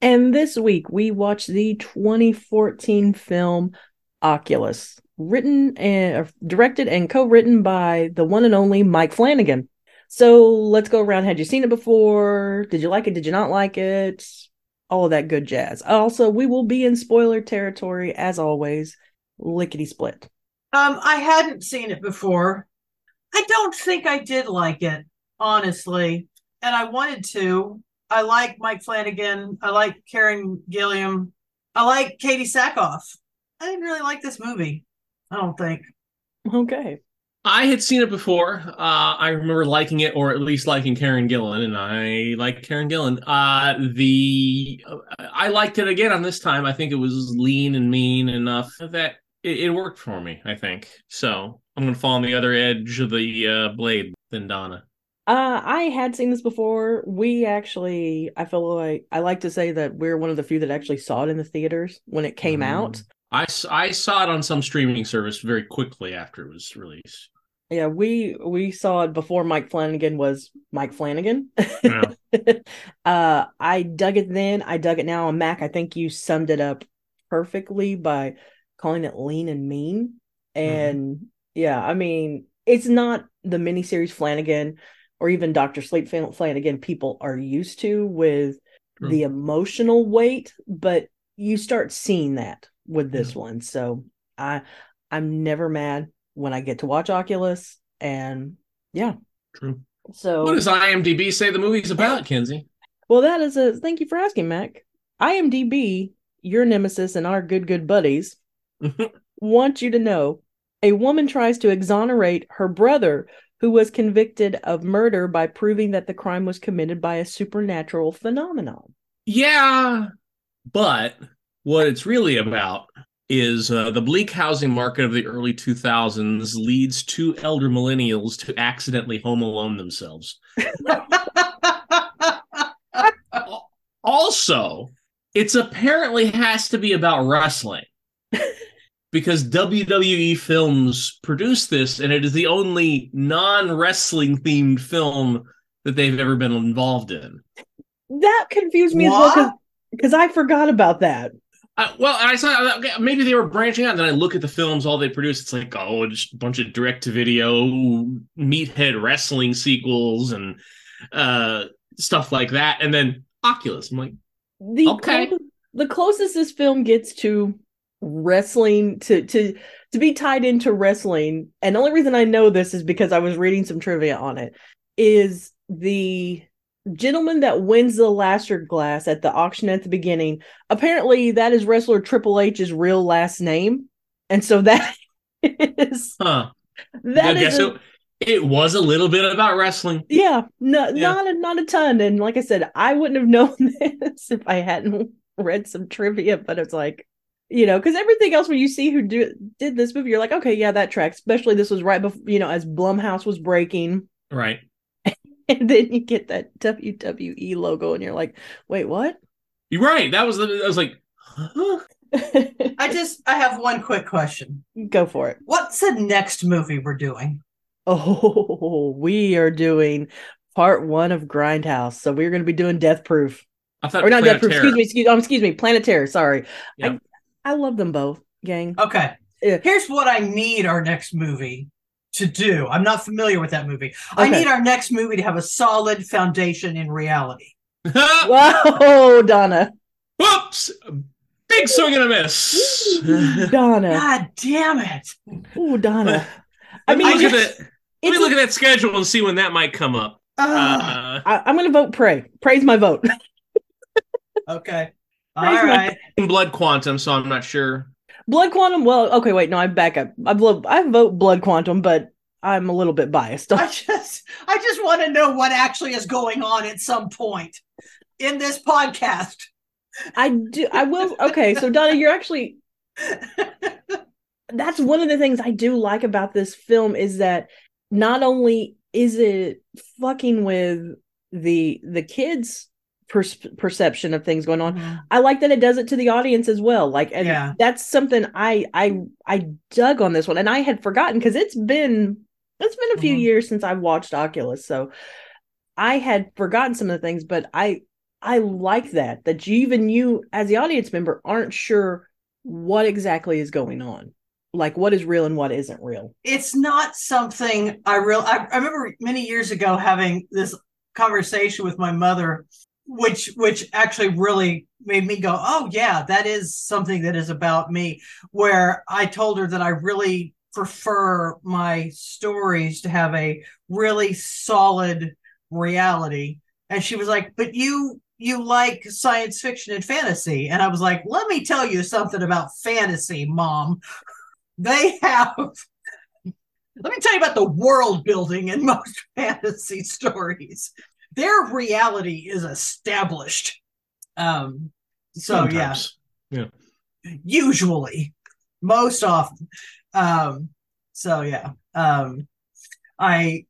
And this week we watched the 2014 film Oculus, written and directed and co-written by the one and only Mike Flanagan. So let's go around. Had you seen it before? Did you like it? Did you not like it? All of that good jazz. Also, we will be in spoiler territory as always. Lickety split. Um, I hadn't seen it before. I don't think I did like it, honestly. And I wanted to. I like Mike Flanagan. I like Karen Gillan. I like Katee Sackhoff. I didn't really like this movie. I don't think. Okay. I had seen it before. Uh, I remember liking it, or at least liking Karen Gillan, and I like Karen Gillan. Uh, the I liked it again on this time. I think it was lean and mean enough that it, it worked for me. I think so. I'm gonna fall on the other edge of the uh, blade than Donna. Uh, I had seen this before. We actually, I feel like I like to say that we're one of the few that actually saw it in the theaters when it came out. I saw it on some streaming service very quickly after it was released. Yeah, we we saw it before Mike Flanagan was Mike Flanagan. Yeah. uh, I dug it then. I dug it now. And Mac, I think you summed it up perfectly by calling it lean and mean. And yeah, I mean, it's not the miniseries Flanagan or even Doctor Sleep Flan- Flanagan people are used to with True. the emotional weight, but you start seeing that with this one. So I I'm never mad when I get to watch Oculus and yeah. True. So What does IMDb say the movie's about, Kenzi? well that is a thank you for asking, Mac. IMDb, your nemesis and our good good buddies want you to know a woman tries to exonerate her brother who was convicted of murder by proving that the crime was committed by a supernatural phenomenon. Yeah, but what it's really about is uh, the bleak housing market of the early 2000s leads two elder millennials to accidentally home alone themselves. Also, it's apparently has to be about wrestling because WWE Films produced this, and it is the only non wrestling themed film that they've ever been involved in. That confused me as well because I forgot about that. Uh, well, I saw okay, maybe they were branching out. And then I look at the films, all they produce. It's like oh, just a bunch of direct to video meathead wrestling sequels and uh, stuff like that. And then Oculus. I'm like, the Okay. clo- the closest this film gets to wrestling to to to be tied into wrestling and the only reason i know this is because i was reading some trivia on it is the gentleman that wins the Lasser glass at the auction at the beginning apparently that is wrestler triple h's real last name and so that is huh? that is guess a- it, it was a little bit about wrestling. yeah, no, Yeah. not a not a ton. And like I said, I wouldn't have known this if I hadn't read some trivia. But it's like, you know, because everything else when you see who do, did this movie, you're like, okay, yeah, that tracks. Especially this was right before, you know, as Blumhouse was breaking, Right. and then you get that WWE logo, and you're like, wait, what? You're right. That was the. I was like, huh? I just I have one quick question. Go for it. What's the next movie we're doing? Oh, we are doing part one of Grindhouse, so we're going to be doing Death Proof. I thought or not Planet Death Proof. Excuse me. Excuse, um, excuse me. Planet Terror. Sorry. Yep. I I love them both, gang. Okay. Yeah. Here's what I need our next movie to do. I'm not familiar with that movie. I need our next movie to have a solid foundation in reality. Whoa, Donna. Whoops! Big swing and a miss. Donna. God damn it. Ooh, Donna. I Let me mean, look at it's- that. Let me look a- at that schedule and see when that might come up. Ah, Uh, I, I'm going to vote Prey. Prey's my vote. okay. All Praise. Blood Quantum, so I'm not sure. Blood Quantum. Well, okay, wait. No, I back up. I vote. I vote Blood Quantum, but I'm a little bit biased. I just I just want to know what actually is going on at some point in this podcast. I do. I will. Okay, so Donna, you're actually. That's one of the things I do like about this film is that not only is it fucking with the the kids per- perception of things going on Mhm. i like that it does it to the audience as well like and Yeah. that's something i i i dug on this one and i had forgotten because it's been it's been a few Mhm. years since i've watched oculus so i had forgotten some of the things but i i like that that you even you as the audience member aren't sure what exactly is going on like what is real and what isn't real it's not something I real I, I remember many years ago having this conversation with my mother which which actually really made me go oh yeah that is something that is about me where I told her that I really prefer my stories to have a really solid reality. And she was like but you you like science fiction and fantasy. And I was like let me tell you something about fantasy mom. They have let me tell you about the world building in most fantasy stories their reality is established. Um so yeah. Yeah, usually. Most often. Um so yeah. Um i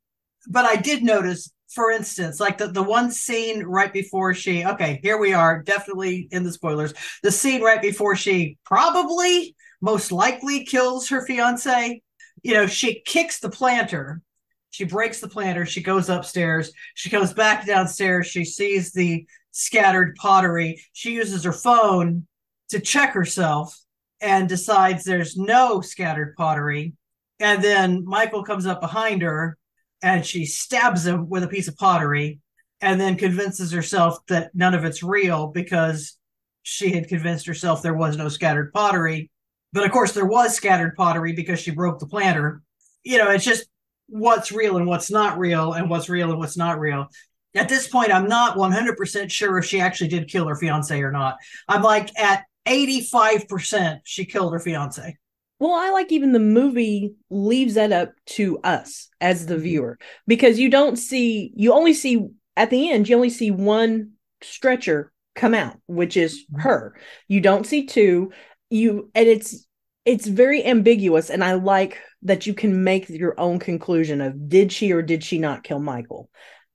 but i did notice for instance like the, the one scene right before she okay here we are definitely in the spoilers. The scene right before she probably most likely kills her fiance. You know she kicks the planter she breaks the planter she goes upstairs she goes back downstairs she sees the scattered pottery she uses her phone to check herself and decides there's no scattered pottery. And then Michael comes up behind her and she stabs him with a piece of pottery and then convinces herself that none of it's real because she had convinced herself there was no scattered pottery. But of course, there was scattered pottery because she broke the planter. You know, it's just what's real and what's not real, and what's real and what's not real. At this point, I'm not 100% sure if she actually did kill her fiance or not. I'm like at 85% she killed her fiance. Well, I like even the movie leaves that up to us as Mm-hmm. the viewer because you don't see, you only see at the end, you only see one stretcher come out, which is Mhm. her. You don't see two. You, and it's, it's very ambiguous. And I like that you can make your own conclusion of did she or did she not kill Michael?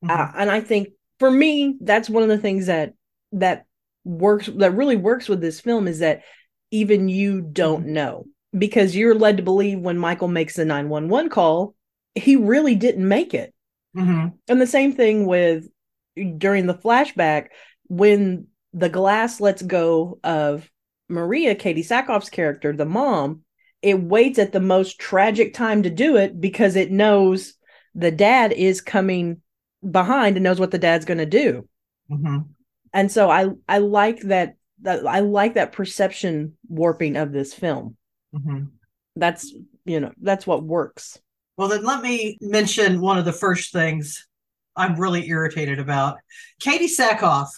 Mm-hmm. Uh, and I think for me, that's one of the things that, that works, that really works with this film is that even you don't know because you're led to believe when Michael makes the 911 call, he really didn't make it. Mhm. And the same thing with during the flashback when the glass lets go of Maria, Katee Sackhoff's character, the mom, it waits at the most tragic time to do it because it knows the dad is coming behind and knows what the dad's going to do. Mhm. And so I I like that that I like that perception warping of this film. Mhm. That's you know that's what works. Well, then let me mention one of the first things I'm really irritated about. Katee Sackhoff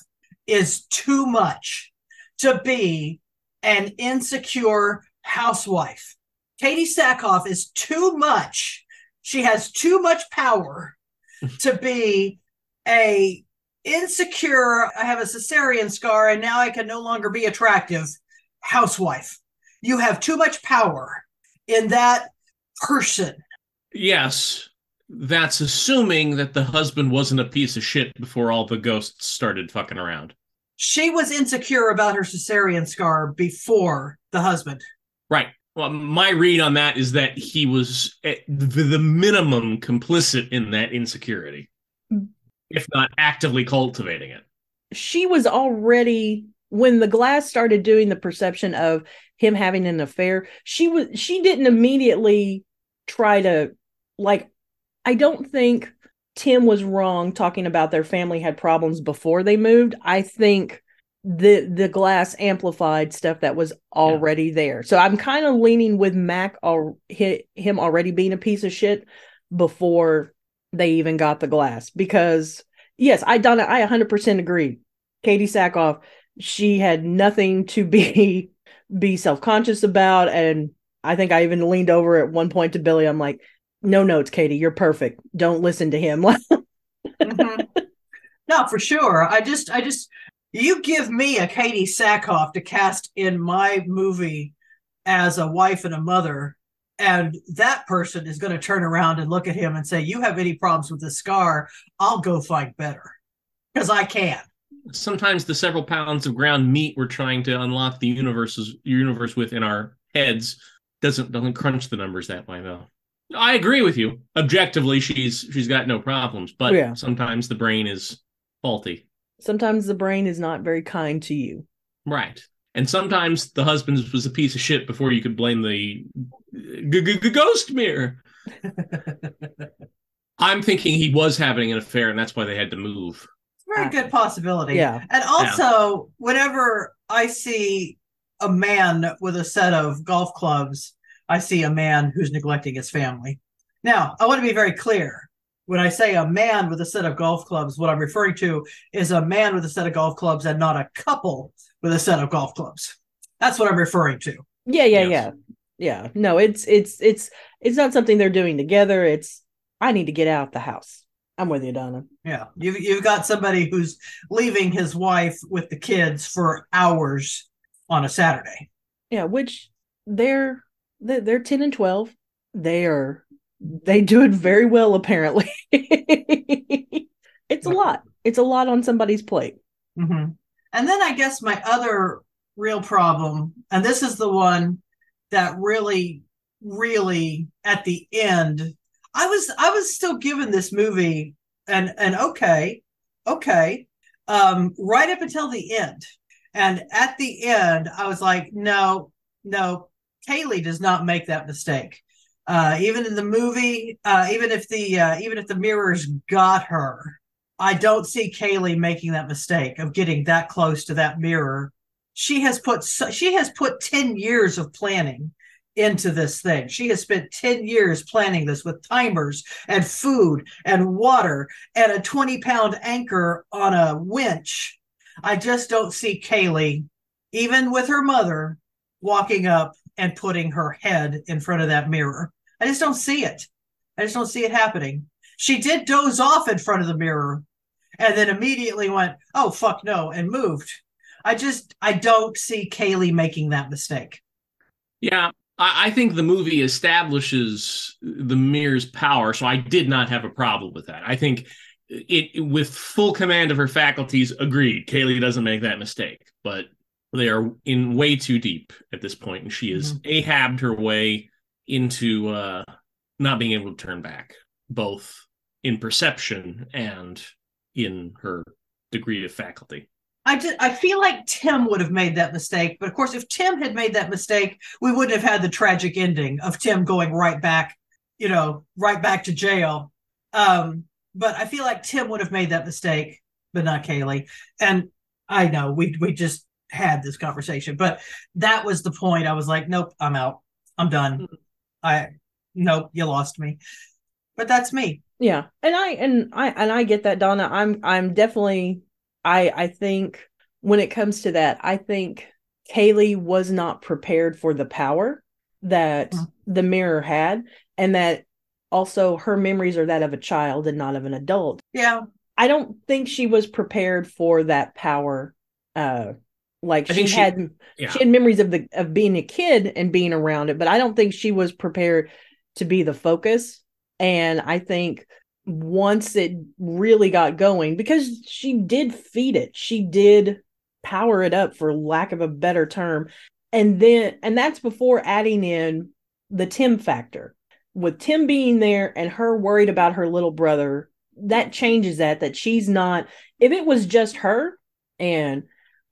is too much to be an insecure housewife. Katee Sackhoff is too much. She has too much power to be a insecure, I have a cesarean scar and now I can no longer be attractive housewife. You have too much power in that person. Yes, that's assuming that the husband wasn't a piece of shit before all the ghosts started fucking around. She was insecure about her cesarean scar before the husband. Right. Well, my read on that is that he was at the the minimum complicit in that insecurity, if not actively cultivating it. she was already when the glass started doing the perception of him having an affair she was she didn't immediately try to like i don't think tim was wrong talking about their family had problems before they moved. I think the the glass amplified stuff that was already there. So i'm kind of leaning with mac or hi- him already being a piece of shit before they even got the glass because yes i done i 100% agree. Katee Sackhoff she had nothing to be be self-conscious about and i think i even leaned over at one point to billy. I'm like no notes katie you're perfect don't listen to him Mhm. no, for sure. I just, I just, You give me a Katee Sackhoff to cast in my movie as a wife and a mother, and that person is going to turn around and look at him and say, "You have any problems with the scar? I'll go find better because I can." Sometimes the several pounds of ground meat we're trying to unlock the universe's universe with in our heads doesn't doesn't crunch the numbers that way though. I agree with you. Objectively, she's she's got no problems, but Yeah. sometimes the brain is faulty. Sometimes the brain is not very kind to you. Right. And sometimes the husband was a piece of shit before you could blame the uh, g- g- g- ghost mirror. I'm thinking he was having an affair and that's why they had to move. Very good possibility. Yeah. And also, whenever I see a man with a set of golf clubs, I see a man who's neglecting his family. Now, I want to be very clear. When I say a man with a set of golf clubs, what I'm referring to is a man with a set of golf clubs and not a couple with a set of golf clubs. That's what I'm referring to. Yeah, yeah, Yes. yeah. Yeah. No, it's it's it's it's not something they're doing together. It's I need to get out the house. I'm with you, Donna. Yeah. You've, you've got somebody who's leaving his wife with the kids for hours on a Saturday. Yeah, which they're they're, they're 10 and 12. They are they do it very well apparently. it's a lot. It's a lot on somebody's plate. hmm And then I guess my other real problem, and this is the one that really, really at the end, I was I was still given this movie and and okay, okay, um, right up until the end. And at the end, I was like, no, no, Kaylee does not make that mistake. Uh, even in the movie, uh, even if the uh, even if the mirrors got her, I don't see Kaylee making that mistake of getting that close to that mirror. She has put so, she has put 10 years of planning into this thing. She has spent 10 years planning this with timers and food and water and a 20 pound anchor on a winch. I just don't see Kaylee, even with her mother, walking up and putting her head in front of that mirror. I just don't see it. I just don't see it happening. She did doze off in front of the mirror and then immediately went, oh, fuck no, and moved. I just, I don't see Kaylee making that mistake. Yeah, I, I think the movie establishes the mirror's power, so I did not have a problem with that. I think it with full command of her faculties, agreed. Kaylee doesn't make that mistake, but they are in way too deep at this point, and she has ahabbed her way into uh, not being able to turn back, both in perception and in her degree of faculty. I just, I feel like Tim would have made that mistake, but of course, if Tim had made that mistake, we wouldn't have had the tragic ending of Tim going right back, you know, right back to jail. Um, but I feel like Tim would have made that mistake, but not Kaylee. And I know we we just had this conversation, but that was the point. I was like, nope, I'm out. I'm done. I nope, you lost me. But that's me. Yeah. And I and I and I get that, Donna. I'm I'm definitely I I think when it comes to that, I think Kaylee was not prepared for the power that Mm. the mirror had, and that also her memories are that of a child and not of an adult. Yeah. I don't think she was prepared for that power. Uh, like she she- had, Yeah. she had memories of the of being a kid and being around it, but I don't think she was prepared to be the focus. And I think once it really got going, because she did feed it, she did power it up, for lack of a better term, and then and that's before adding in the Tim factor. With Tim being there and her worried about her little brother, that changes that that she's not if it was just her and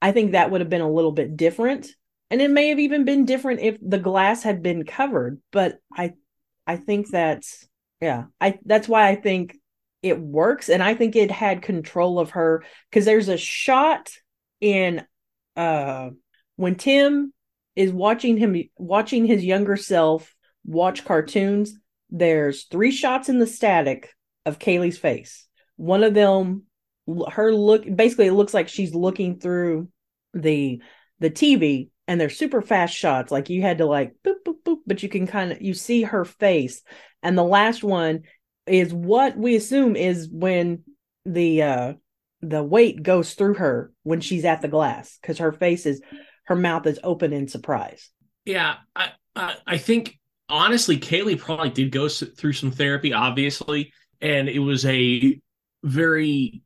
i think that would have been a little bit different and it may have even been different if the glass had been covered but i i think that's yeah i that's why i think it works and i think it had control of her because there's a shot in uh when tim is watching him watching his younger self watch cartoons there's three shots in the static of Kaylee's face. One of them, her look basically it looks like she's looking through the the TV, and they're super fast shots. Like you had to like boop boop boop, but you can kind of you see her face. And the last one is what we assume is when the uh the weight goes through her when she's at the glass because her face is her mouth is open in surprise. Yeah, I I, I think honestly, Kaylee probably did go through some therapy, obviously, and it was a very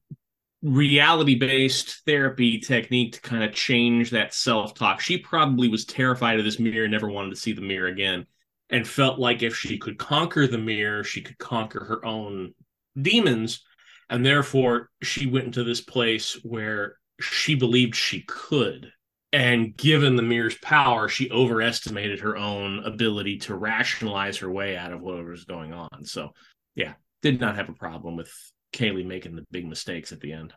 reality based therapy technique to kind of change that self talk. She probably was terrified of this mirror, never wanted to see the mirror again, and felt like if she could conquer the mirror, she could conquer her own demons. And therefore, she went into this place where she believed she could. And given the mirror's power, she overestimated her own ability to rationalize her way out of whatever was going on. So, yeah, did not have a problem with Kaylee making the big mistakes at the end.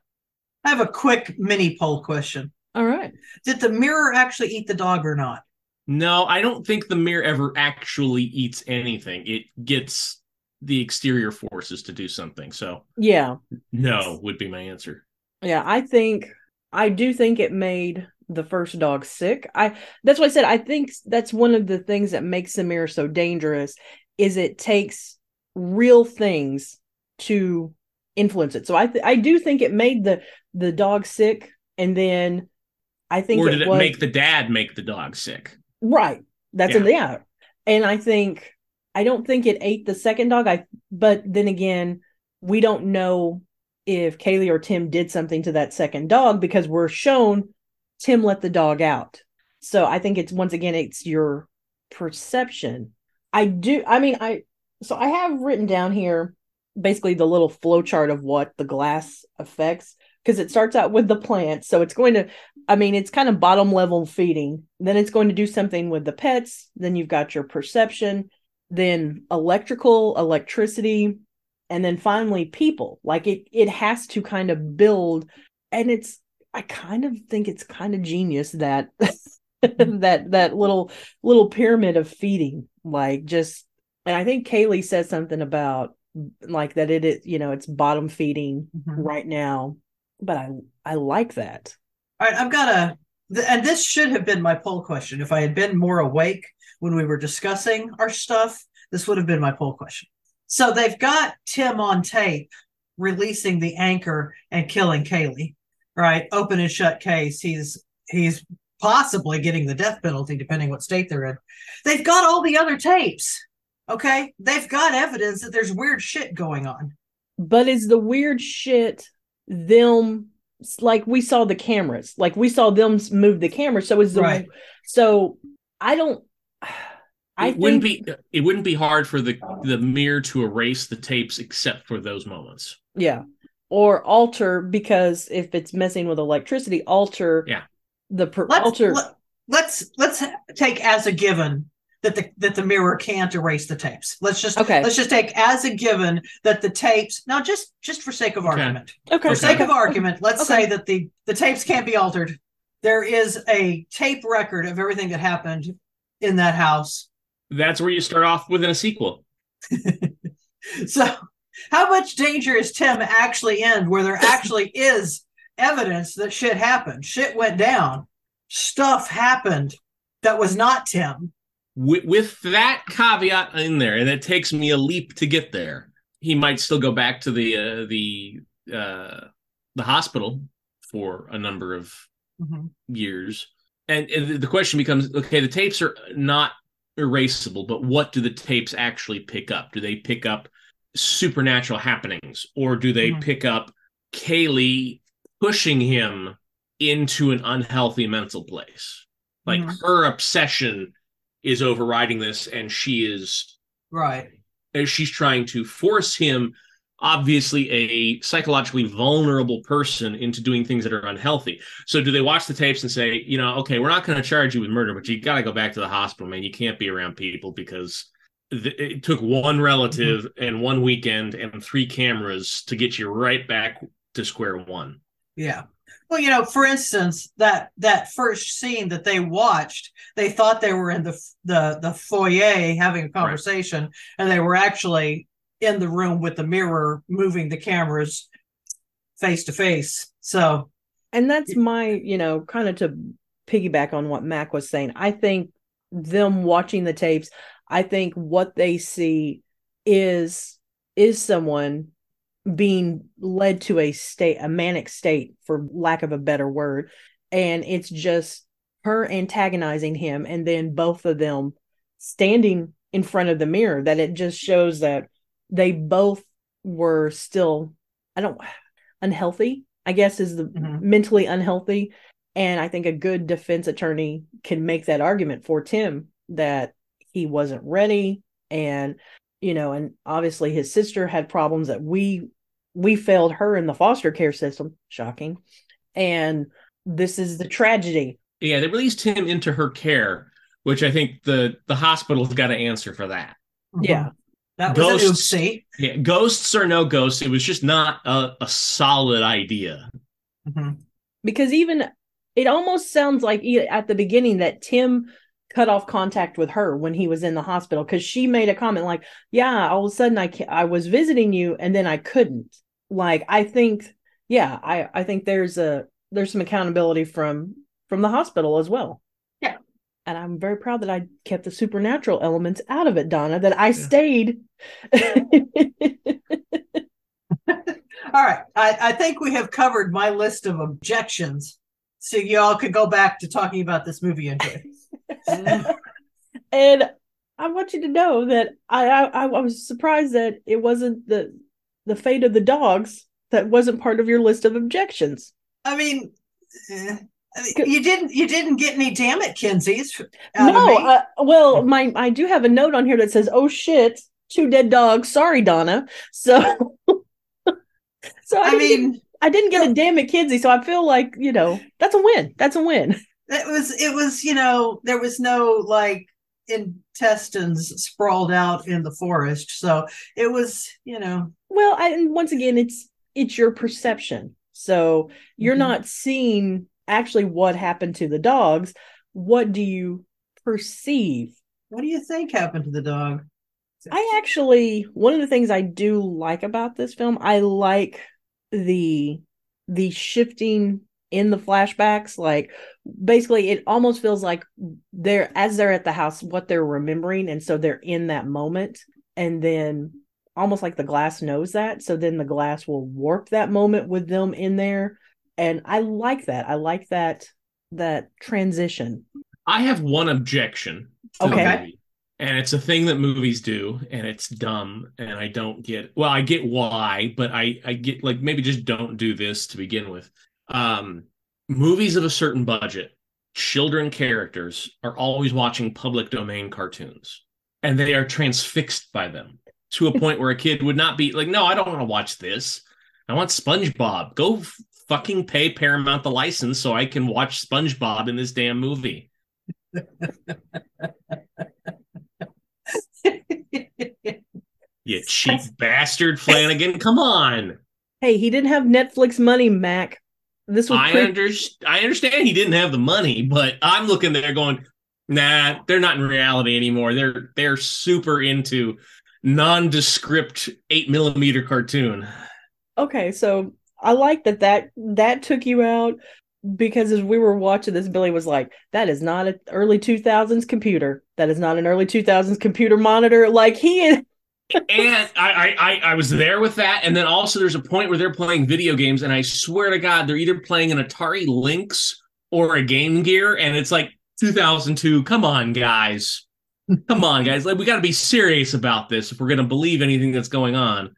I have a quick mini poll question. All right. Did the mirror actually eat the dog or not? No, I don't think the mirror ever actually eats anything. It gets the exterior forces to do something. So, Yeah. no would be my answer. Yeah, I think I do think it made the first dog sick. I that's why I said I think that's one of the things that makes the mirror so dangerous is it takes real things to influence it. So I th- I do think it made the the dog sick and then I think Or did it, was, make the dad make the dog sick? Right. That's Yeah. yeah. yeah. And I think I don't think it ate the second dog. I but then again, we don't know if Kaylee or Tim did something to that second dog because we're shown Tim let the dog out. So I think it's once again it's your perception. I do I mean I so I have written down here basically the little flow chart of what the glass affects because it starts out with the plant. So it's going to I mean, it's kind of bottom level feeding. Then it's going to do something with the pets. Then you've got your perception, then electrical, electricity, and then finally people. Like it it has to kind of build and it's I kind of think it's kind of genius that mm-hmm. that that little little pyramid of feeding like just and I think Kaylee says something about like that it is, you know, it's bottom feeding Mhm. right now. But I I like that. All right, I've got a, and this should have been my poll question. If I had been more awake when we were discussing our stuff, this would have been my poll question. So they've got Tim on tape releasing the anchor and killing Kaylee, right? Open and shut case. He's he's possibly getting the death penalty depending what state they're in. They've got all the other tapes. Okay, they've got evidence that there's weird shit going on. but is the weird shit them like we saw the cameras like we saw them move the camera so is the Right. so i don't i it wouldn't think be it wouldn't be hard for the the mirror to erase the tapes except for those moments. yeah or alter because if it's messing with electricity alter Yeah. the per- Let's alter let, let's let's take as a given that the that the mirror can't erase the tapes. Let's just Okay. let's just take as a given that the tapes now just just for sake of Okay. argument. okay For sake of argument, let's Okay. say that the the tapes can't be altered. There is a tape record of everything that happened in that house. That's where you start off within a sequel. So how much danger is Tim actually in where there actually is evidence that shit happened? Shit went down. Stuff happened that was not Tim. With, with that caveat in there, and it takes me a leap to get there. He might still go back to the uh, the uh, the hospital for a number of Mhm. years, and, and the question becomes: Okay, the tapes are not erasable, but what do the tapes actually pick up? Do they pick up supernatural happenings, or do they Mhm. pick up Kaylee pushing him into an unhealthy mental place? Like Mhm. her obsession is overriding this, and she is Right. as she's trying to force him obviously a psychologically vulnerable person into doing things that are unhealthy so do they watch the tapes and say you know okay we're not going to charge you with murder but you got to go back to the hospital man you can't be around people because th- it took one relative mm-hmm. and one weekend and three cameras to get you right back to square one Yeah. Well, you know, for instance, that that first scene that they watched, they thought they were in the the the foyer having a conversation, and they were actually in the room with the mirror, moving the cameras face to face. So, and that's my you know kind of to piggyback on what mac was saying i think them watching the tapes i think what they see is is someone being led to a state, a manic state, for lack of a better word. And it's just her antagonizing him, and then both of them standing in front of the mirror. That it just shows that they both were still, I don't, unhealthy, I guess is the Mhm. mentally unhealthy. And I think a good defense attorney can make that argument for Tim that he wasn't ready and you know and obviously his sister had problems that we we failed her in the foster care system shocking and this is the tragedy Yeah, they released him into her care, which I think the the hospital's got to answer for that. yeah That was an Ghosts. oopsie. Yeah, ghosts or no ghosts, it was just not a, a solid idea. Mhm. because even it almost sounds like e- at the beginning that Tim cut off contact with her when he was in the hospital because she made a comment like, "Yeah, all of a sudden I ca- I was visiting you and then I couldn't." Like I think, yeah, I I think there's a there's some accountability from from the hospital as well. Yeah. and I'm very proud that I kept the supernatural elements out of it, Donna. That I stayed. All right. I, I think we have covered my list of objections. So y'all could go back to talking about this movie you and I want you to know that I, I I was surprised that it wasn't the the fate of the dogs that wasn't part of your list of objections. I mean, eh, I mean, you didn't you didn't get any damn it Kenzis no, uh, well, my I do have a note on here that says, "Oh shit, two dead dogs." Sorry, Donna. So, so I, I get, mean, I didn't get a damn it, Kenzi. So I feel like you know that's a win. That's a win. It was it was you know there was no like intestines sprawled out in the forest, so it was you know Well, I, and once again, it's it's your perception. So you're Mhm. not seeing actually what happened to the dogs. What do you perceive? what do you think happened to the dog? I actually one of the things I do like about this film, I like the the shifting in the flashbacks. Like basically it almost feels like they're as they're at the house, what they're remembering, and so they're in that moment. And then almost like the glass knows that. So then the glass will warp that moment with them in there. And I like that. I like that that transition. I have one objection to Okay. the movie. And it's a thing that movies do, and it's dumb, and I don't get well, I get why, but I, I get like maybe just don't do this to begin with. Um movies of a certain budget, children characters are always watching public domain cartoons, and they are transfixed by them to a point where a kid would not be like, No, I don't want to watch this. I want SpongeBob. Go f- fucking pay Paramount the license so I can watch SpongeBob in this damn movie. You cheap bastard, Flanagan. Come on. Hey, he didn't have Netflix money, Mac. This was I pre- under- I understand he didn't have the money, but I'm looking there going, nah, they're not in reality anymore. They're they're super into nondescript eight millimeter cartoon. okay so i like that that that took you out because as we were watching this billy was like that is not an early 2000s computer that is not an early 2000s computer monitor like he and I, I I was there with that, and then also there's a point where they're playing video games, and I swear to God, they're either playing an Atari Lynx or a Game Gear, and it's like 2002. Come on, guys. Come on, guys. Like we got to be serious about this if we're going to believe anything that's going on.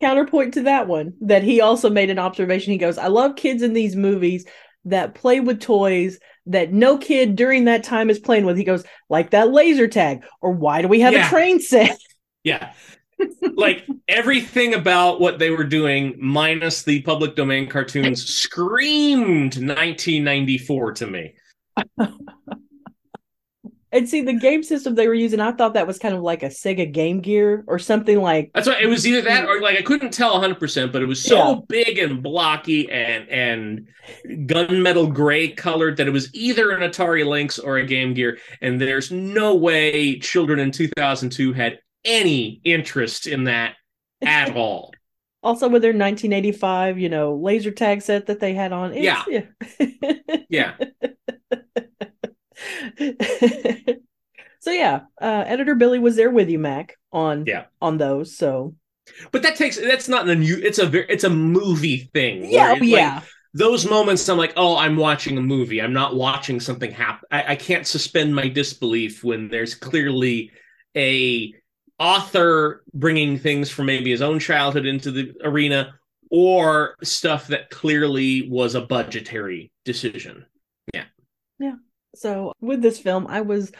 counterpoint to that one that he also made an observation he goes i love kids in these movies that play with toys that no kid during that time is playing with he goes like that laser tag or why do we have Yeah. a train set Yeah. like everything about what they were doing, minus the public domain cartoons, screamed 1994 to me. And see the game system they were using i thought that was kind of like a sega game gear or something like That's why it was either that or like I couldn't tell 100%, but it was so Yeah. big and blocky and and gunmetal gray colored that it was either an Atari Lynx or a Game Gear. And there's no way children in 2002 had any interest in that at all. also with their 1985 you know laser tag set that they had on It's- Yeah. so yeah uh editor billy was there with you mac on Yeah. on those so But that takes that's not an unusual. It's a very it's a movie thing. Yeah, oh, like, yeah. those moments, I'm like, oh, I'm watching a movie. I'm not watching something happen. I, I can't suspend my disbelief when there's clearly a author bringing things from maybe his own childhood into the arena or stuff that clearly was a budgetary decision. So with this film, I was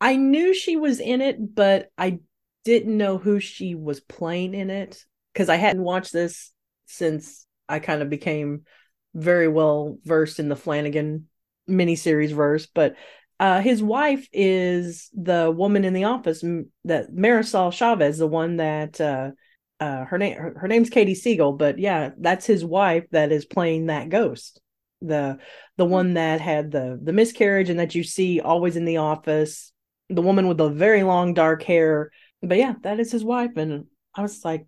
I knew she was in it, but I didn't know who she was playing in it because I hadn't watched this since I kind of became very well versed in the Flanagan miniseries verse. But uh, his wife is the woman in the office that Marisol Chavez, the one that uh, uh, her name her, her name's Katie Siegel, but yeah, that's his wife that is playing that ghost. The the one that had the the miscarriage and that you see always in the office, the woman with the very long dark hair. But yeah, that is his wife. And I was like,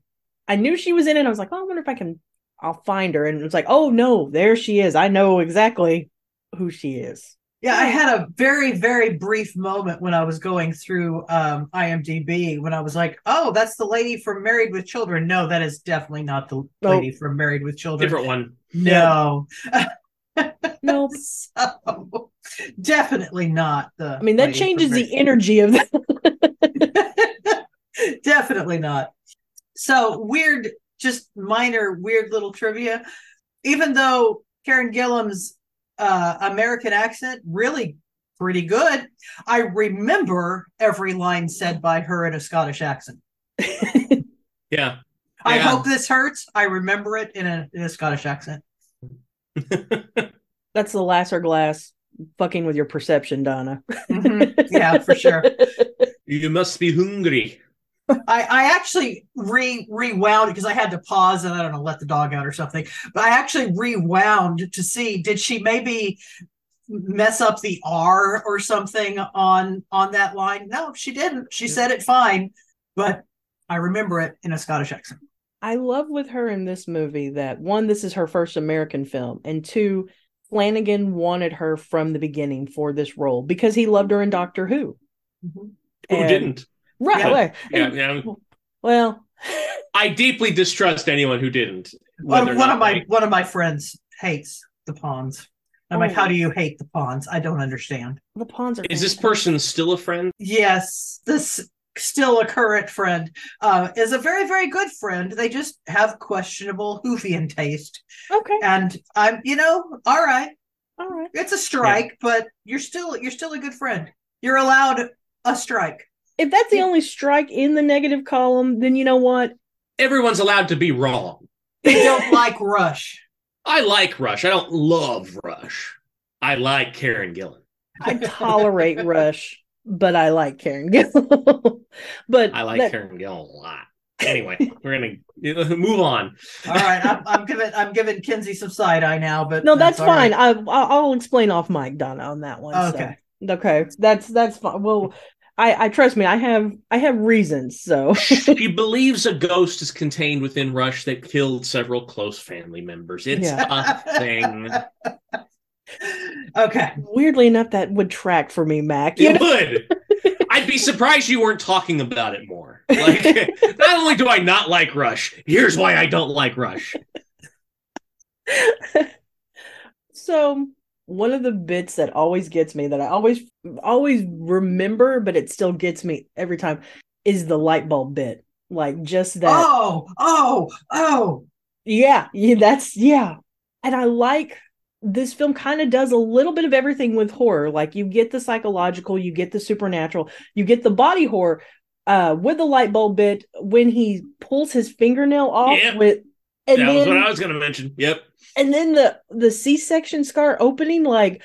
I knew she was in it. I was like, oh, I wonder if I can I'll find her. And it's like, oh no, there she is. I know exactly who she is. Yeah, I had a very, very brief moment when I was going through um, IMDb when I was like, "Oh, that's the lady from Married with Children." No, that is definitely not the lady from Married with Children. Different one. No, Nope. so definitely not the. I mean, that changes the energy of that. Definitely not. So weird, just minor weird little trivia. Even though Karen Gillan's uh, American accent really pretty good, I remember every line said by her in a Scottish accent. Yeah. I Yeah. hope this hurts. I remember it in a, in a Scottish accent. That's the Lasser glass fucking with your perception, Donna. Mhm. Yeah, for sure. you must be hungry. I, I actually re rewound because I had to pause and I don't know, let the dog out or something. But I actually rewound to see did she maybe mess up the R or something on on that line? No, she didn't. She said it fine, but I remember it in a Scottish accent. I love with her in this movie that one, this is her first American film, and two, Flanagan wanted her from the beginning for this role because he loved her in Doctor Who. Mm-hmm. Who And- didn't? Right. Yeah. right. Yeah, yeah. Well, I deeply distrust anyone who didn't. One, one of my they- one of my friends hates the Ponds. I'm like, Oh. how do you hate the Ponds? I don't understand. the Ponds are. Is this person still a friend? Yes, this still a current friend uh, is a very very good friend. They just have questionable Whovian taste, okay? and I'm you know all right. All right. It's a strike, but you're still you're still a good friend. You're allowed a strike. If that's the only strike in the negative column, then you know what? Everyone's allowed to be wrong. They don't like Rush. I like Rush. I don't love Rush. I like Karen Gillan. I tolerate Rush, but I like Karen Gill. but I like that- Karen Gillan a lot. Anyway, we're gonna move on. All right, I'm, I'm giving I'm giving Kenzi some side eye now, but No, that's, all fine. right. I, I'll I'll explain off mic, Donna, on that one. so. Okay. Okay, that's that's fine. Well, I I trust me. I have I have reasons. So she believes a ghost is contained within Rush that killed several close family members. It's Yeah. a thing. Okay. weirdly enough, that would track for me, Mac. You It know? would. I'd be surprised you weren't talking about it more. Like, not only do I not like Rush, here's why I don't like Rush. so one of the bits that always gets me, that I always always remember, but it still gets me every time, is the light bulb bit. Like just that. Oh, oh, oh. Yeah, yeah, that's yeah. And I like this film kind of does a little bit of everything with horror. Like you get the psychological, you get the supernatural, you get the body horror uh with the light bulb bit when he pulls his fingernail off Yep. with and that was what I was going to mention. Yep. and then the the C-section scar opening like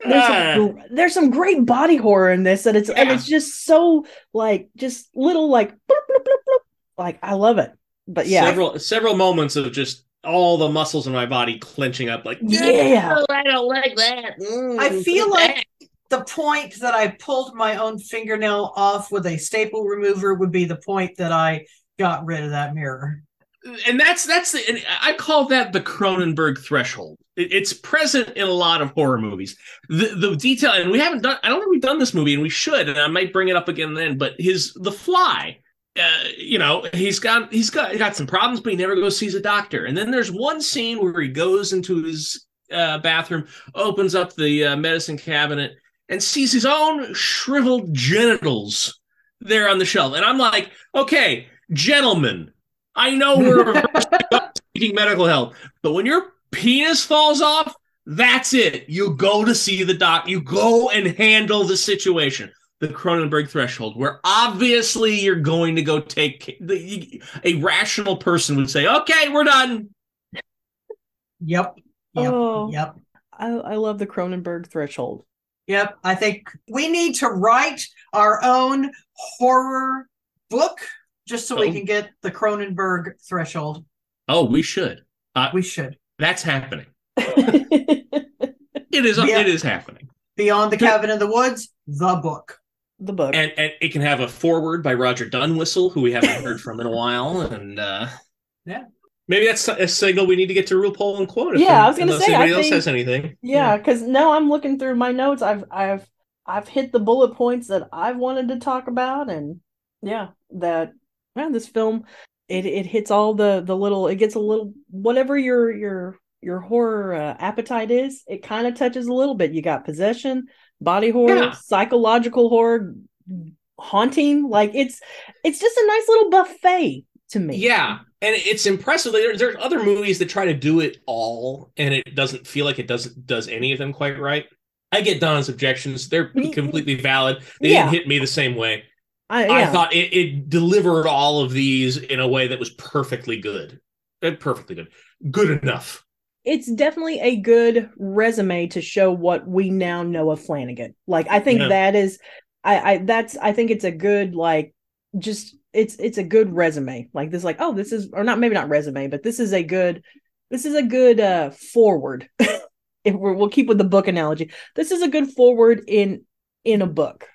there's Ah. some, there's some great body horror in this and it's and it's just so like just little like bloop, bloop, bloop. like I love it. But yeah. Several several moments of just all the muscles in my body clenching up like Yeah. I don't like that. Mm, I feel like that. the point that I pulled my own fingernail off with a staple remover would be the point that I got rid of that mirror. and that's that's the and I call that the Cronenberg threshold. It- it's present in a lot of horror movies. The the detail, and we haven't done. I don't think we've done this movie, and we should. And I might bring it up again then. But his The Fly, uh, you know, he's got he's got he got some problems, but he never goes sees a doctor. And then there's one scene where he goes into his uh, bathroom, opens up the uh, medicine cabinet, and sees his own shriveled genitals there on the shelf. And I'm like, okay, gentlemen, I know we're seeking medical help, but when your penis falls off, that's it. You go to see the doc. You go and handle the situation the Cronenberg threshold, where obviously you're going to go take the, a rational person would say, "Okay, we're done." Yep. Yep. Oh. Yep. I, I love the Cronenberg threshold. Yep. I think we need to write our own horror book just so we Oh. can get the Cronenberg threshold. Oh, we should. Uh, We should. that's happening. It is. Yeah. It is happening. Beyond the Cabin in the Woods, the book. Book. And and it can have a foreword by Roger Dunwhistle, who we haven't heard from in a while, and uh, Yeah. maybe that's a signal we need to get to RuPaul and quote. if- Yeah, I was gonna unless say, I anybody else think- has anything. yeah, because now I'm looking through my notes. I've I've I've hit the bullet points that I've wanted to talk about, and yeah, that yeah, this film it it hits all the the little it gets a little whatever your your your horror uh, appetite is. It kind of touches a little bit. You got possession, body horror, Yeah. psychological horror, haunting. Like it's it's just a nice little buffet to me. Yeah, and it's impressive. There, there's other movies that try to do it all, and it doesn't feel like it doesn't does any of them quite right. I get Don's objections; they're completely valid. They Yeah. didn't hit me the same way. I, I thought it, it delivered all of these in a way that was perfectly good, Uh, perfectly good, good enough. It's definitely a good resume to show what we now know of Flanagan. Like I think Yeah. that is I I that's I think it's a good like just it's it's a good resume. Like this like oh this is or not maybe not resume but this is a good this is a good uh forward. if we're we'll keep with the book analogy. This is a good forward in in a book.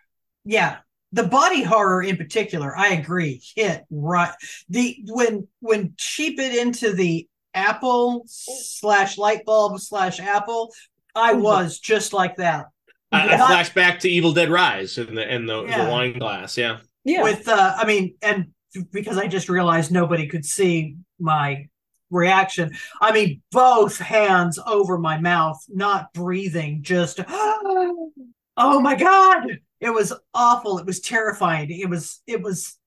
Yeah. The body horror in particular, I agree, hit right. The when when she bit into the apple slash light bulb slash apple, I was just like that. I, I flash back to Evil Dead Rise and the and the, Yeah. the wine glass. Yeah, Yeah. with uh i mean and because i just realized nobody could see my reaction i mean both hands over my mouth not breathing just oh my god it was awful it was terrifying it was it was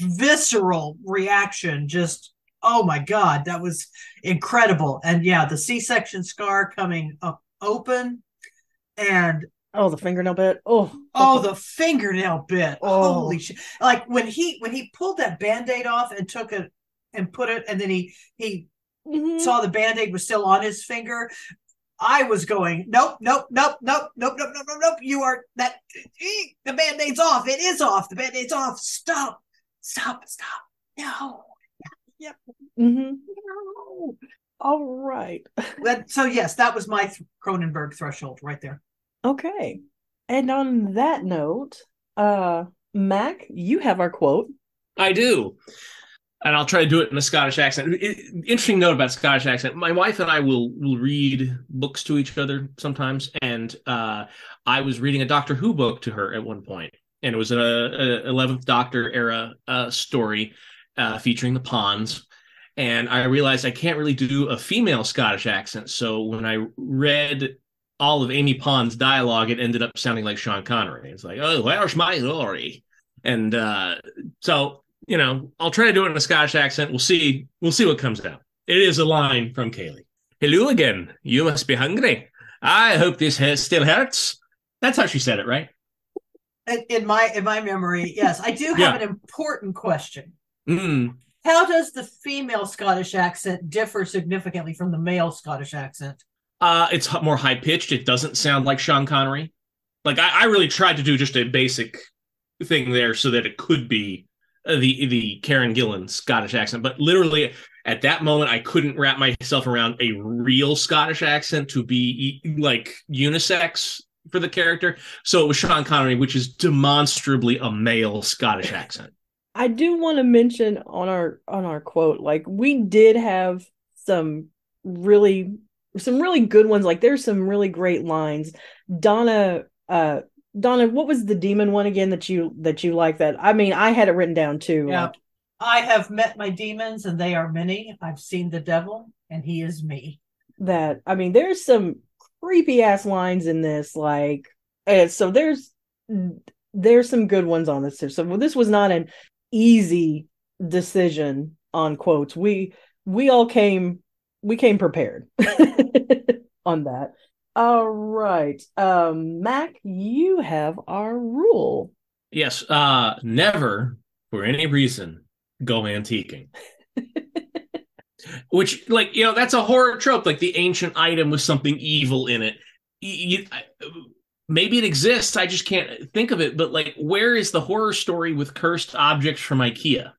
visceral reaction just oh my god that was incredible and yeah the c-section scar coming up open and oh the fingernail bit. Oh. Oh, the fingernail bit. Oh. Holy shit. Like when he when he pulled that band-aid off and took it and put it and then he he Mhm. saw the band-aid was still on his finger. I was going, nope, nope, nope, nope, nope, nope, nope, nope, nope. You are that eh, the band-aid's off. It is off. The band-aid's off. Stop. Stop. Stop. No. Mhm. No. All right. That, so yes, that was my th- Cronenberg threshold right there. Okay. And on that note, uh Mac, you have our quote. I do. And I'll try to do it in a Scottish accent. I- I- interesting note about Scottish accent. My wife and I will will read books to each other sometimes, and uh, I was reading a Doctor Who book to her at one point, and it was a, a Eleventh Doctor era uh, story uh, featuring the Ponds. And I realized I can't really do a female Scottish accent, so when I read all of Amy Pond's dialogue, it ended up sounding like Sean Connery. It's like, "Oh, where's my glory?" And uh, so you know, I'll try to do it in a Scottish accent. We'll see. We'll see what comes out. It is a line from Kaylie. Hello again. You must be hungry. I hope this hair still hurts. That's how she said it, right? In, in my in my memory, yes, I do have Yeah. an important question. Mm. How does the female Scottish accent differ significantly from the male Scottish accent? Uh, it's more high pitched. It doesn't sound like Sean Connery. Like I, I really tried to do just a basic thing there so that it could be uh, the the Karen Gillan Scottish accent, but literally at that moment I couldn't wrap myself around a real Scottish accent to be like unisex for the character. So it was Sean Connery, which is demonstrably a male Scottish accent. I do want to mention on our on our quote, like we did have some really some really good ones. Like there's some really great lines. Donna uh Donna, what was the demon one again that you that you like that? I mean, I had it written down too. Yeah. like- I have met my demons, and they are many. I've seen the devil, and he is me. that I mean, there's some creepy ass lines in this, like so there's there's some good ones on this too. So this was not an easy decision on quotes. We we all came we came prepared on that. All right. Um Mac, you have our rule. Yes, uh never for any reason go antiquing. Which like, you know, that's a horror trope like the ancient item with something evil in it. You, maybe it exists, I just can't think of it, but like where is the horror story with cursed objects from IKEA?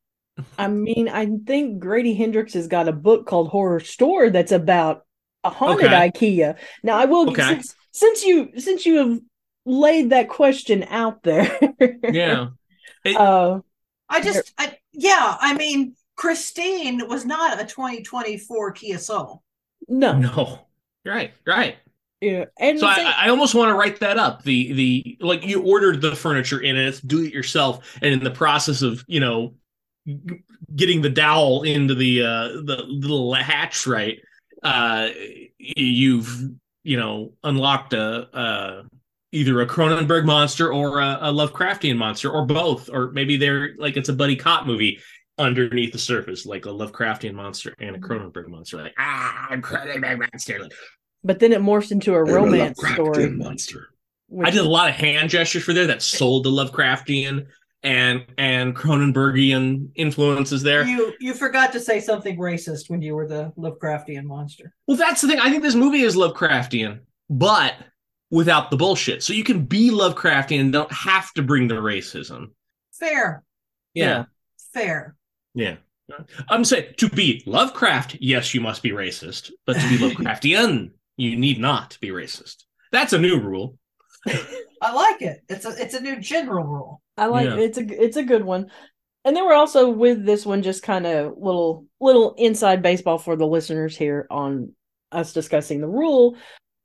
I mean, I think Grady Hendrix has got a book called Horrorstör that's about a haunted Okay. IKEA. Now, I will Okay. since, since you since you have laid that question out there. Yeah. uh, I just, I, yeah, I mean, Christine was not a 2024 Kia Soul. no, No. Right, right. Yeah, and So thing- I, I almost want to write that up. The the like you ordered the furniture in and it's do it yourself, and in the process of you know getting the dowel into the uh the little hatch right, uh you've you know unlocked a uh either a Cronenberg monster or a, a Lovecraftian monster or both, or maybe they're like it's a buddy cop movie underneath the surface, like a Lovecraftian monster and a Cronenberg monster. Like ah, I'm Cronenberg monster. Like, but then it morphs into a romance story. monster. which- I did a lot of hand gestures for there that sold the Lovecraftian and and Cronenbergian influences there. You you forgot to say something racist when you were the Lovecraftian monster. Well, that's the thing. I think this movie is Lovecraftian, but without the bullshit. So you can be Lovecraftian and don't have to bring the racism. Fair, Yeah. fair. Yeah. I'm saying to be Lovecraft, yes, you must be racist, but to be Lovecraftian, you need not be racist. That's a new rule. I like it. It's a it's a new general rule. I like Yeah. it's a it's a good one. And then we're also with this one just kind of little little inside baseball for the listeners here on us discussing the rule.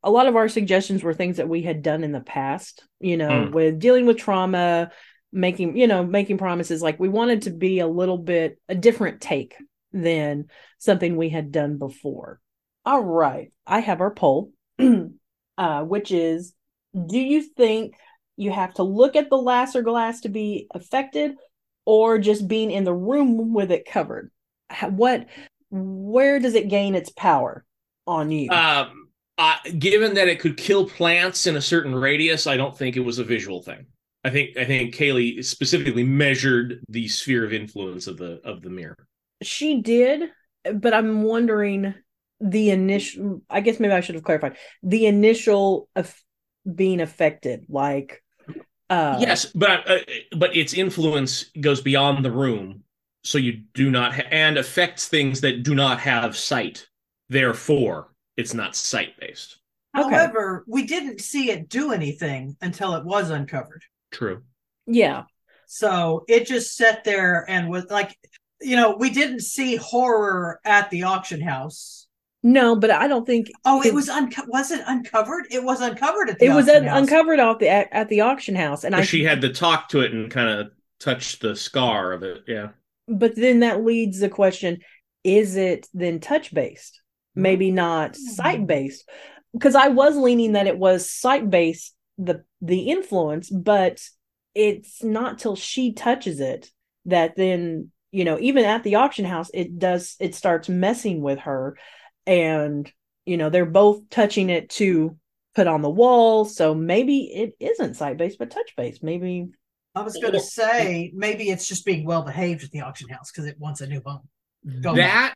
A lot of our suggestions were things that we had done in the past, you know, Hmm. with dealing with trauma, making, you know, making promises like we wanted to be a little bit a different take than something we had done before. All right. I have our poll uh which is do you think you have to look at the Lasser glass to be affected or just being in the room with it covered what where does it gain its power on you Um, uh, given that it could kill plants in a certain radius, I don't think it was a visual thing. I think I think Kaylie specifically measured the sphere of influence of the of the mirror. she did but i'm wondering the initial i guess maybe i should have clarified the initial of being affected like uh yes, but uh, but its influence goes beyond the room, so you do not ha- and affects things that do not have sight. Therefore, it's not sight based. Okay. However, we didn't see it do anything until it was uncovered. True. yeah So it just sat there and was like, you know, we didn't see horror at the auction house. No but i don't think Oh, it It- was unco- was it uncovered? It was uncovered at the it was auction un- house. uncovered off the at, at the auction house and i she had to talk to it and kind of touch the scar of it. Yeah. but then that leads the question is it then touch based maybe mm-hmm. not sight based because i was leaning that it was sight based the the influence but it's not till she touches it that then you know even at the auction house it does it starts messing with her and you know they're both touching it to put on the wall so maybe it isn't sight based but touch based maybe I was going to say maybe it's just being well behaved at the auction house because it wants a new home. Go on. that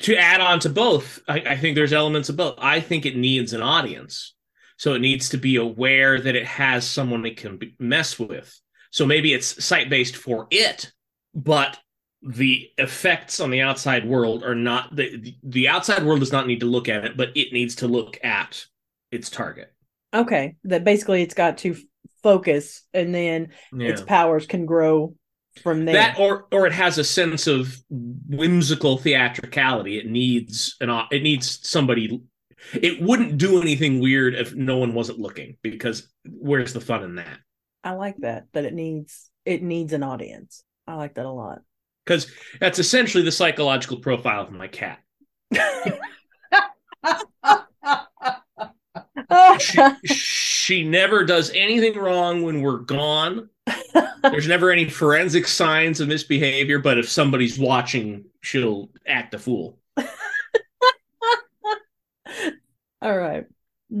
to add on to both I, I think there's elements of both i think it needs an audience so it needs to be aware that it has someone it can be, mess with so maybe it's sight based for it but the effects on the outside world are not the, the outside world does not need to look at it but it needs to look at its target okay that basically it's got to focus and then its powers can grow from there that or or it has a sense of whimsical theatricality it needs an it needs somebody it wouldn't do anything weird if no one wasn't looking because where's the fun in that I like that. That it needs it needs an audience. I like that a lot. Because that's essentially the psychological profile of my cat. She, she never does anything wrong when we're gone. There's never any forensic signs of misbehavior, but if somebody's watching, she'll act a fool. All right.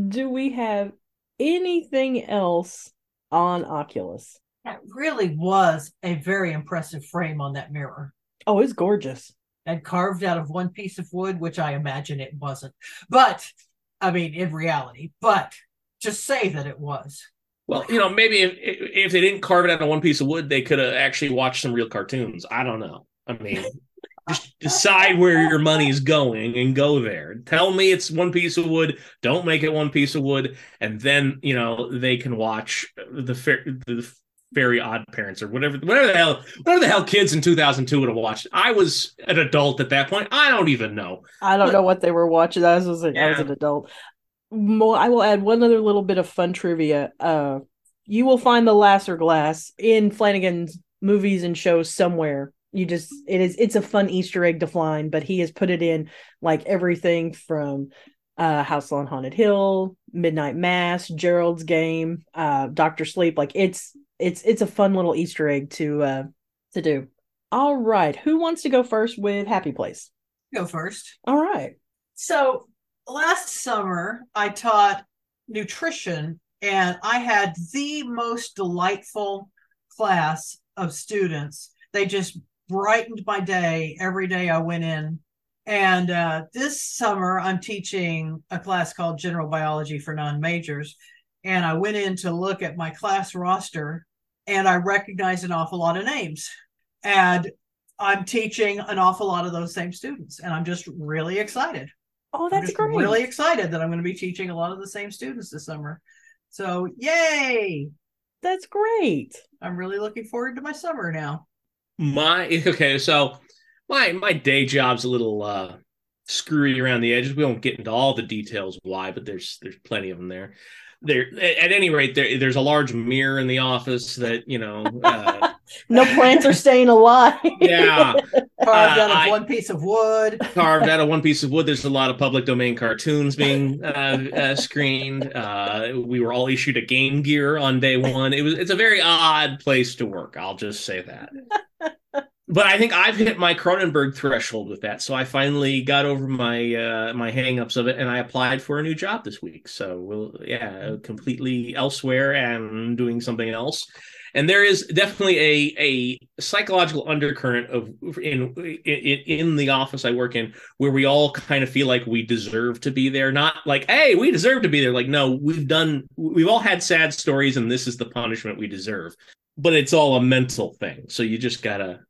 Do we have anything else on Oculus? That really was a very impressive frame on that mirror. Oh, it's gorgeous. And carved out of one piece of wood, which I imagine it wasn't. But I mean, in reality, but just say that it was. Well, you know, maybe if, if they didn't carve it out of one piece of wood, they could have actually watched some real cartoons. I don't know. I mean, just decide where your money's going and go there. Tell me it's one piece of wood. Don't make it one piece of wood, and then you know they can watch the fair, the very odd parents or whatever, whatever the hell, whatever the hell kids in 2002 would have watched. I was an adult at that point. I don't even know. I don't know what they were watching. I was, I was an adult. Mo- I will add one other little bit of fun trivia. Uh, you will find the Lasser glass in Flanagan's movies and shows somewhere. You just it is it's a fun Easter egg to find, but he has put it in like everything from uh House on Haunted Hill, Midnight Mass, Gerald's Game, uh Doctor Sleep. Like it's it's it's a fun little Easter egg to uh to do. All right, who wants to go first with Happy Place? Go first. All right. So last summer, I taught nutrition, and I had the most delightful class of students. They just brightened my day every day I went in. And uh, this summer, I'm teaching a class called General Biology for Non Majors. And I went in to look at my class roster, and I recognize an awful lot of names. And I'm teaching an awful lot of those same students, and I'm just really excited. Oh, that's great. I'm just great. really excited that I'm going to be teaching a lot of the same students this summer. So, yay! That's great. I'm really looking forward to my summer now. My okay, so my my day job's a little uh screwy around the edges. We won't get into all the details why, but there's there's plenty of them there. There at any rate, there there's a large mirror in the office that you know. Uh, No plants are staying alive. yeah, Carved Uh, out of I- one piece of wood. carved out of one piece of wood. There's a lot of public domain cartoons being uh, uh, screened. Uh, we were all issued a Game Gear on day one. It was it's a very odd place to work. I'll just say that. But I think I've hit my Cronenberg threshold with that, so I finally got over my uh, my hangups of it, and I applied for a new job this week. So we'll yeah, completely elsewhere and doing something else. And there is definitely a a psychological undercurrent of in, in in the office I work in where we all kind of feel like we deserve to be there. Not like hey we deserve to be there. Like no we've done we've all had sad stories and this is the punishment we deserve but it's all a mental thing. So you just gotta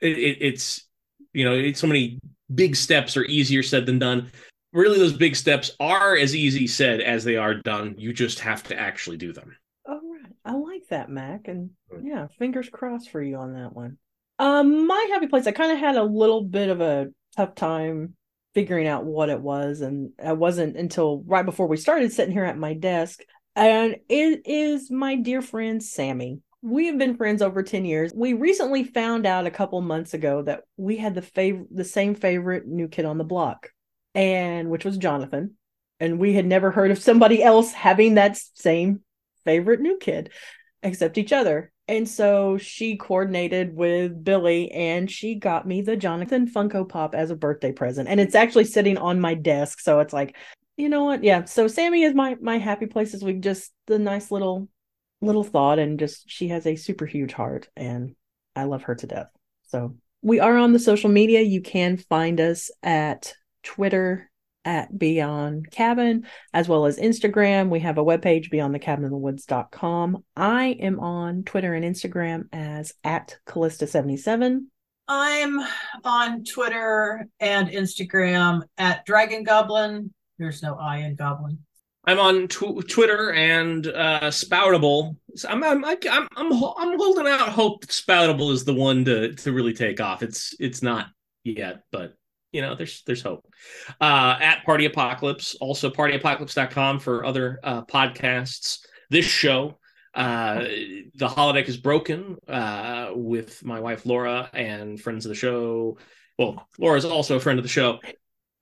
it, it, it's you know it's so many big steps are easier said than done really those big steps are as easy said as they are done you just have to actually do them All right. I like that, Mac. And yeah, fingers crossed for you on that one. Um, my happy place, I kind of had a little bit of a tough time figuring out what it was, and I wasn't until right before we started sitting here at my desk. And it is my dear friend Sammy. We have been friends over 10 years. We recently found out a couple months ago that we had the fav- the same favorite new kid on the block, and which was Jonathan. And we had never heard of somebody else having that same favorite new kid except each other. And so she coordinated with Billy and she got me the Jonathan Funko Pop as a birthday present. And it's actually sitting on my desk. So it's like, you know what? Yeah. So Sammy is my my happy place this week. Just the nice little little thought and just she has a super huge heart and I love her to death. So we are on the social media. You can find us at Twitter at Beyond Cabin, as well as Instagram. We have a webpage, beyondthecabinofthewoods.com. I am on Twitter and Instagram as at Callista77. I'm on Twitter and Instagram at Dragon Goblin. There's no I in Goblin. I'm on tw- Twitter and uh, Spoutible. So I'm I'm I'm I'm I'm holding out hope that Spoutible is the one to to really take off. It's it's not yet, but you know there's there's hope. Uh, at Party Apocalypse, also partyapocalypse.com for other uh, podcasts. This show. Uh, the holodeck is broken uh, with my wife Laura and friends of the show. Well, Laura is also a friend of the show,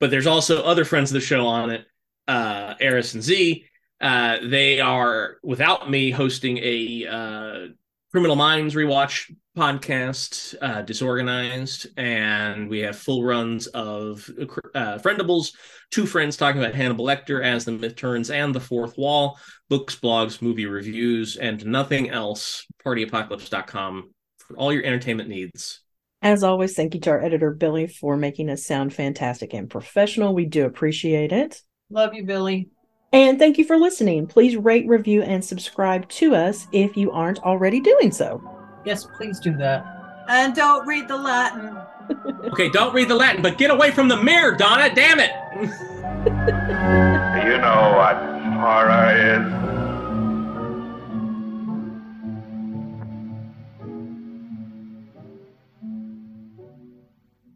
but there's also other friends of the show on it. Uh, Eris and Z. Uh, they are without me hosting a uh, Criminal Minds rewatch podcast, uh, Disorganized, and we have full runs of uh, Friendables, two friends talking about Hannibal Lecter as the myth turns and the fourth wall, books, blogs, movie reviews, and nothing else. PartyApocalypse.com for all your entertainment needs. As always, thank you to our editor, Billy, for making us sound fantastic and professional. We do appreciate it. Love you, Billy. And thank you for listening. Please rate, review, and subscribe to us if you aren't already doing so. Yes, please do that. And don't read the Latin. okay, don't read the Latin, but get away from the mirror, Donna. Damn it. you know what horror is?